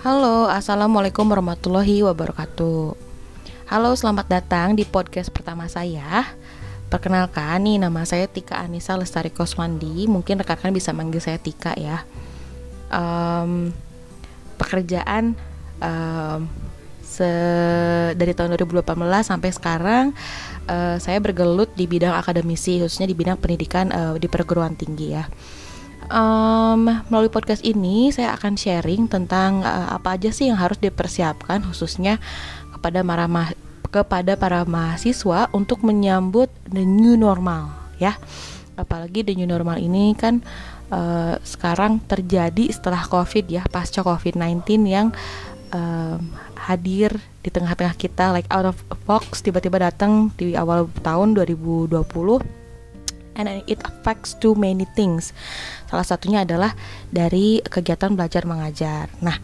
Halo, Assalamualaikum warahmatullahi wabarakatuh. Halo, selamat datang di podcast pertama saya. Perkenalkan, nih nama saya Tika Anissa Lestari Koswandi. Mungkin rekan-rekan bisa manggil saya Tika ya. Um, Pekerjaan um, se dari tahun 2018 sampai sekarang uh, Saya bergelut di bidang akademisi Khususnya di bidang pendidikan uh, di perguruan tinggi ya um, melalui podcast ini saya akan sharing tentang uh, apa aja sih yang harus dipersiapkan khususnya kepada para kepada para mahasiswa untuk menyambut the new normal ya. Apalagi the new normal ini kan uh, sekarang terjadi setelah Covid ya, pasca Covid-19 yang um, hadir di tengah-tengah kita like out of box tiba-tiba datang di awal tahun 2020 and it affects too many things. Salah satunya adalah dari kegiatan belajar mengajar. Nah,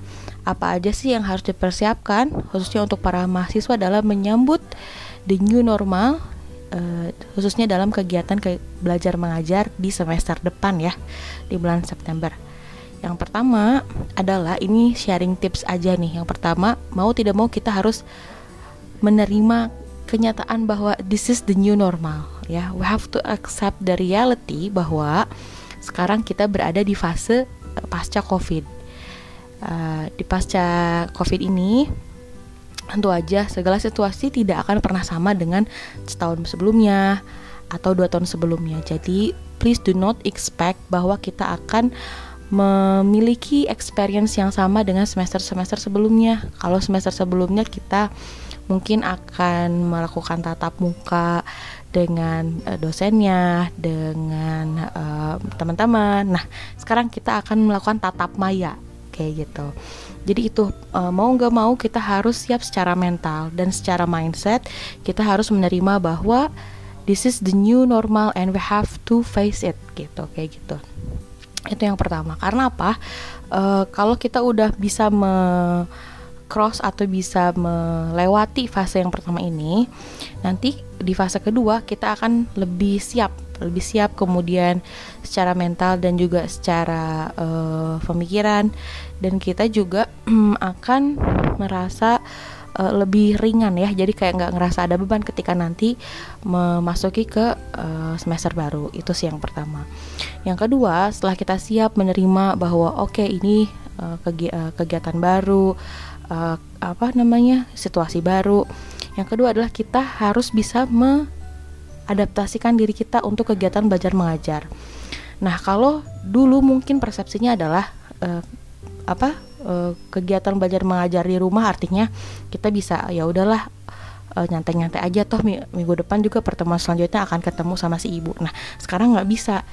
apa aja sih yang harus dipersiapkan khususnya untuk para mahasiswa dalam menyambut the new normal uh, khususnya dalam kegiatan ke belajar mengajar di semester depan ya di bulan September. Yang pertama adalah ini sharing tips aja nih. Yang pertama, mau tidak mau kita harus menerima kenyataan bahwa this is the new normal ya. We have to accept the reality bahwa sekarang kita berada di fase uh, pasca covid. Uh, di pasca covid ini tentu aja segala situasi tidak akan pernah sama dengan setahun sebelumnya atau dua tahun sebelumnya. Jadi please do not expect bahwa kita akan memiliki experience yang sama dengan semester-semester sebelumnya. Kalau semester sebelumnya kita mungkin akan melakukan tatap muka dengan uh, dosennya, dengan uh, teman-teman. Nah, sekarang kita akan melakukan tatap maya kayak gitu. Jadi itu uh, mau nggak mau kita harus siap secara mental dan secara mindset kita harus menerima bahwa this is the new normal and we have to face it gitu kayak gitu. Itu yang pertama. Karena apa? Uh, kalau kita udah bisa me cross atau bisa melewati fase yang pertama ini, nanti di fase kedua kita akan lebih siap, lebih siap kemudian secara mental dan juga secara uh, pemikiran. Dan kita juga akan merasa uh, lebih ringan ya. Jadi kayak nggak ngerasa ada beban ketika nanti memasuki ke uh, semester baru. Itu sih yang pertama. Yang kedua setelah kita siap menerima bahwa oke okay, ini uh, kegi kegiatan baru uh, apa namanya situasi baru. Yang kedua adalah kita harus bisa mengadaptasikan diri kita untuk kegiatan belajar mengajar. Nah kalau dulu mungkin persepsinya adalah uh, apa uh, kegiatan belajar mengajar di rumah artinya kita bisa ya udahlah nyantai-nyantai aja toh minggu depan juga pertemuan selanjutnya akan ketemu sama si ibu. Nah sekarang nggak bisa.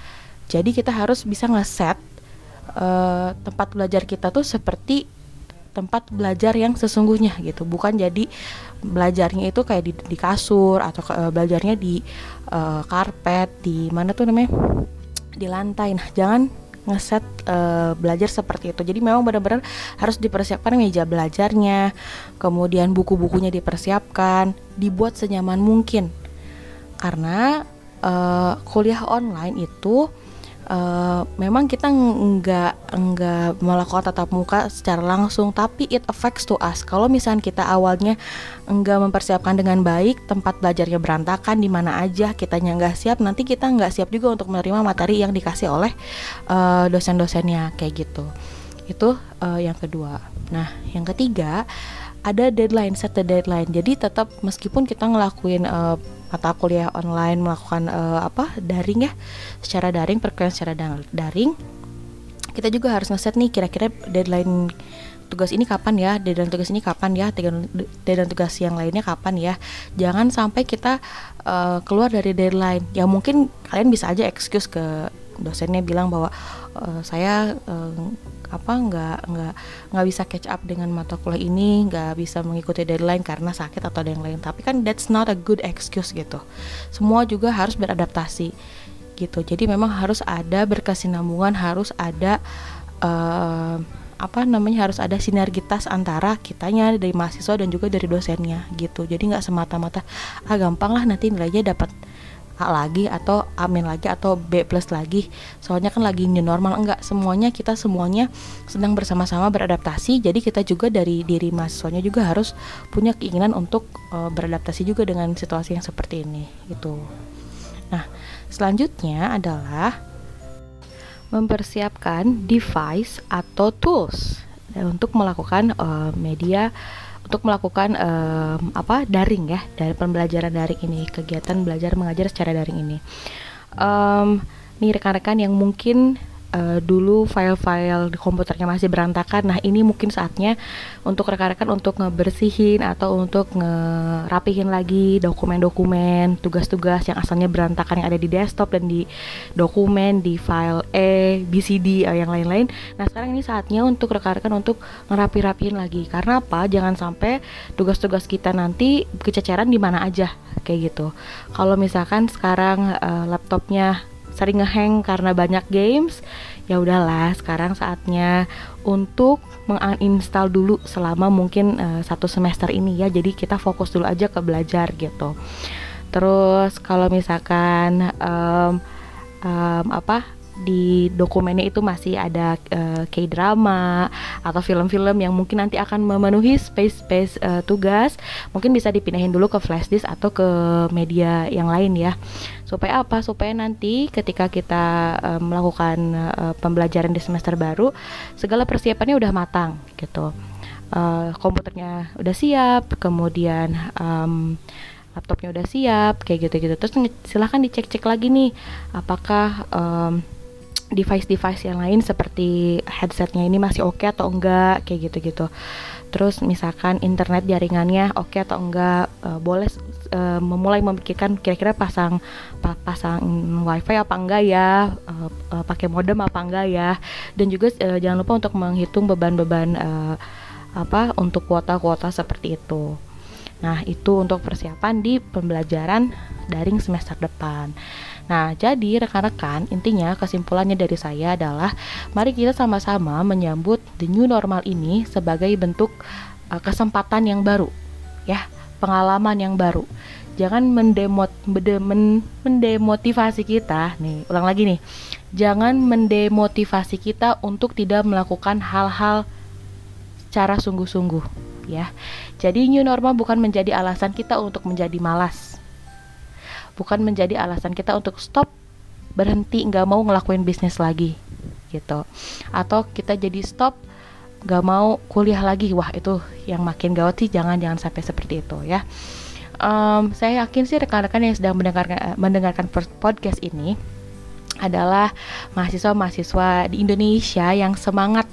Jadi kita harus bisa ngeset uh, tempat belajar kita tuh seperti tempat belajar yang sesungguhnya gitu. Bukan jadi belajarnya itu kayak di, di kasur atau uh, belajarnya di uh, karpet di mana tuh namanya? Di lantai. Nah jangan ngeset uh, belajar seperti itu. Jadi memang benar-benar harus dipersiapkan meja belajarnya kemudian buku-bukunya dipersiapkan dibuat senyaman mungkin. Karena uh, kuliah online itu Uh, memang kita nggak nggak melakukan tatap muka secara langsung tapi it affects to us. Kalau misalnya kita awalnya nggak mempersiapkan dengan baik tempat belajarnya berantakan di mana aja kitanya nggak siap nanti kita nggak siap juga untuk menerima materi yang dikasih oleh uh, dosen-dosennya kayak gitu. Itu uh, yang kedua. Nah yang ketiga ada deadline set the deadline. Jadi tetap meskipun kita ngelakuin uh, mata kuliah online melakukan uh, apa daring ya secara daring perkuliahan secara daring kita juga harus ngeset nih kira-kira deadline tugas ini kapan ya deadline tugas ini kapan ya deadline tugas yang lainnya kapan ya. Jangan sampai kita uh, keluar dari deadline. Ya mungkin kalian bisa aja excuse ke dosennya bilang bahwa uh, saya uh, apa nggak nggak nggak bisa catch up dengan mata kuliah ini nggak bisa mengikuti deadline karena sakit atau ada yang lain. Tapi kan that's not a good excuse gitu. Semua juga harus beradaptasi gitu. Jadi memang harus ada berkesinambungan harus ada uh, apa namanya harus ada sinergitas antara kitanya dari mahasiswa dan juga dari dosennya gitu. Jadi nggak semata-mata ah gampang lah nanti nilainya dapat A lagi atau amin lagi atau B plus lagi. Soalnya kan lagi new normal. Enggak semuanya kita semuanya sedang bersama-sama beradaptasi. Jadi kita juga dari diri mahasiswanya juga harus punya keinginan untuk uh, beradaptasi juga dengan situasi yang seperti ini gitu. Nah selanjutnya adalah mempersiapkan device atau tools untuk melakukan uh, media untuk melakukan um, apa daring ya dari pembelajaran daring ini kegiatan belajar mengajar secara daring ini. Um, nih rekan-rekan yang mungkin uh, dulu file-file di komputernya masih berantakan. Nah, ini mungkin saatnya untuk rekan-rekan untuk ngebersihin atau untuk ngerapihin lagi dokumen-dokumen, tugas-tugas yang asalnya berantakan yang ada di desktop dan di dokumen, di file E, BCD, uh, yang lain-lain. Nah, sekarang ini saatnya untuk rekan-rekan untuk ngerapi-rapihin lagi. Karena apa? Jangan sampai tugas-tugas kita nanti kececeran di mana aja kayak gitu. Kalau misalkan sekarang uh, laptopnya sering ngehang karena banyak games ya udahlah sekarang saatnya untuk menginstal dulu selama mungkin uh, satu semester ini ya. Jadi kita fokus dulu aja ke belajar gitu. Terus kalau misalkan um, um, apa di dokumennya itu masih ada uh, K-drama atau film-film yang mungkin nanti akan memenuhi space-space uh, tugas, mungkin bisa dipindahin dulu ke flash disk atau ke media yang lain ya. Supaya apa? Supaya nanti ketika kita uh, melakukan uh, pembelajaran di semester baru, segala persiapannya udah matang gitu. Uh, komputernya udah siap, kemudian um, laptopnya udah siap, kayak gitu-gitu. Terus silahkan dicek-cek lagi nih, apakah um, device-device yang lain seperti headsetnya ini masih oke okay atau enggak kayak gitu-gitu. Terus misalkan internet jaringannya oke okay atau enggak uh, boleh uh, memulai memikirkan kira-kira pasang pa pasang wifi apa enggak ya uh, uh, pakai modem apa enggak ya. Dan juga uh, jangan lupa untuk menghitung beban-beban uh, apa untuk kuota-kuota seperti itu. Nah itu untuk persiapan di pembelajaran daring semester depan Nah, jadi rekan-rekan, intinya kesimpulannya dari saya adalah mari kita sama-sama menyambut the new normal ini sebagai bentuk uh, kesempatan yang baru, ya, pengalaman yang baru. Jangan mendemot, men, mendemotivasi kita, nih, ulang lagi nih. Jangan mendemotivasi kita untuk tidak melakukan hal-hal secara sungguh-sungguh, ya. Jadi new normal bukan menjadi alasan kita untuk menjadi malas bukan menjadi alasan kita untuk stop berhenti nggak mau ngelakuin bisnis lagi gitu. Atau kita jadi stop nggak mau kuliah lagi. Wah itu yang makin gawat sih. Jangan jangan sampai seperti itu ya. Um, saya yakin sih rekan-rekan yang sedang mendengarkan eh, mendengarkan podcast ini adalah mahasiswa-mahasiswa di Indonesia yang semangat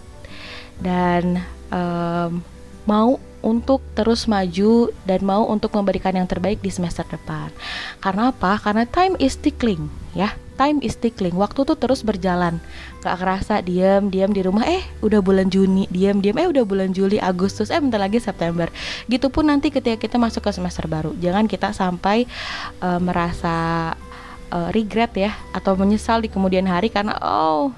dan um, mau untuk terus maju dan mau untuk memberikan yang terbaik di semester depan. Karena apa? Karena time is tickling, ya. Time is tickling. Waktu tuh terus berjalan. Gak kerasa diam, diam di rumah. Eh, udah bulan Juni, diam, diam. Eh, udah bulan Juli, Agustus. Eh, bentar lagi September. Gitu pun nanti ketika kita masuk ke semester baru. Jangan kita sampai uh, merasa uh, regret ya atau menyesal di kemudian hari karena oh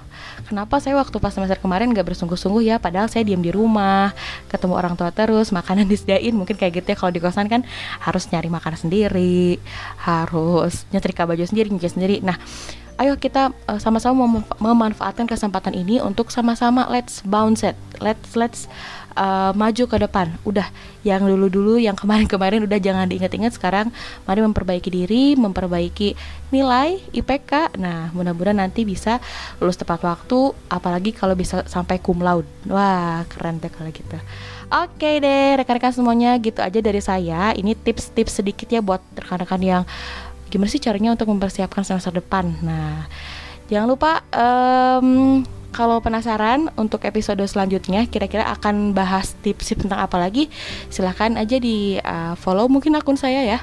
kenapa saya waktu pas semester kemarin nggak bersungguh-sungguh ya? Padahal saya diam di rumah ketemu orang tua terus makanan disediain. Mungkin kayak gitu ya kalau di kosan kan harus nyari makanan sendiri harus nyetrika baju sendiri nyuci sendiri. Nah ayo kita uh, sama-sama mem memanfaatkan kesempatan ini untuk sama-sama let's bounce it let's let's uh, maju ke depan. Udah yang dulu-dulu yang kemarin-kemarin udah jangan diingat-ingat sekarang mari memperbaiki diri, memperbaiki nilai IPK. Nah, mudah-mudahan nanti bisa lulus tepat waktu apalagi kalau bisa sampai cum laude. Wah, keren deh kalau gitu. Oke deh, rekan-rekan semuanya gitu aja dari saya. Ini tips-tips sedikit ya buat rekan-rekan yang gimana sih caranya untuk mempersiapkan semester depan. Nah, jangan lupa um, kalau penasaran untuk episode selanjutnya kira-kira akan bahas tips-tips tentang apa lagi, silahkan aja di uh, follow mungkin akun saya ya.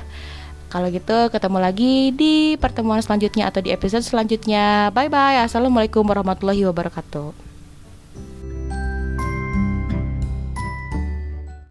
Kalau gitu ketemu lagi di pertemuan selanjutnya atau di episode selanjutnya. Bye bye. Assalamualaikum warahmatullahi wabarakatuh.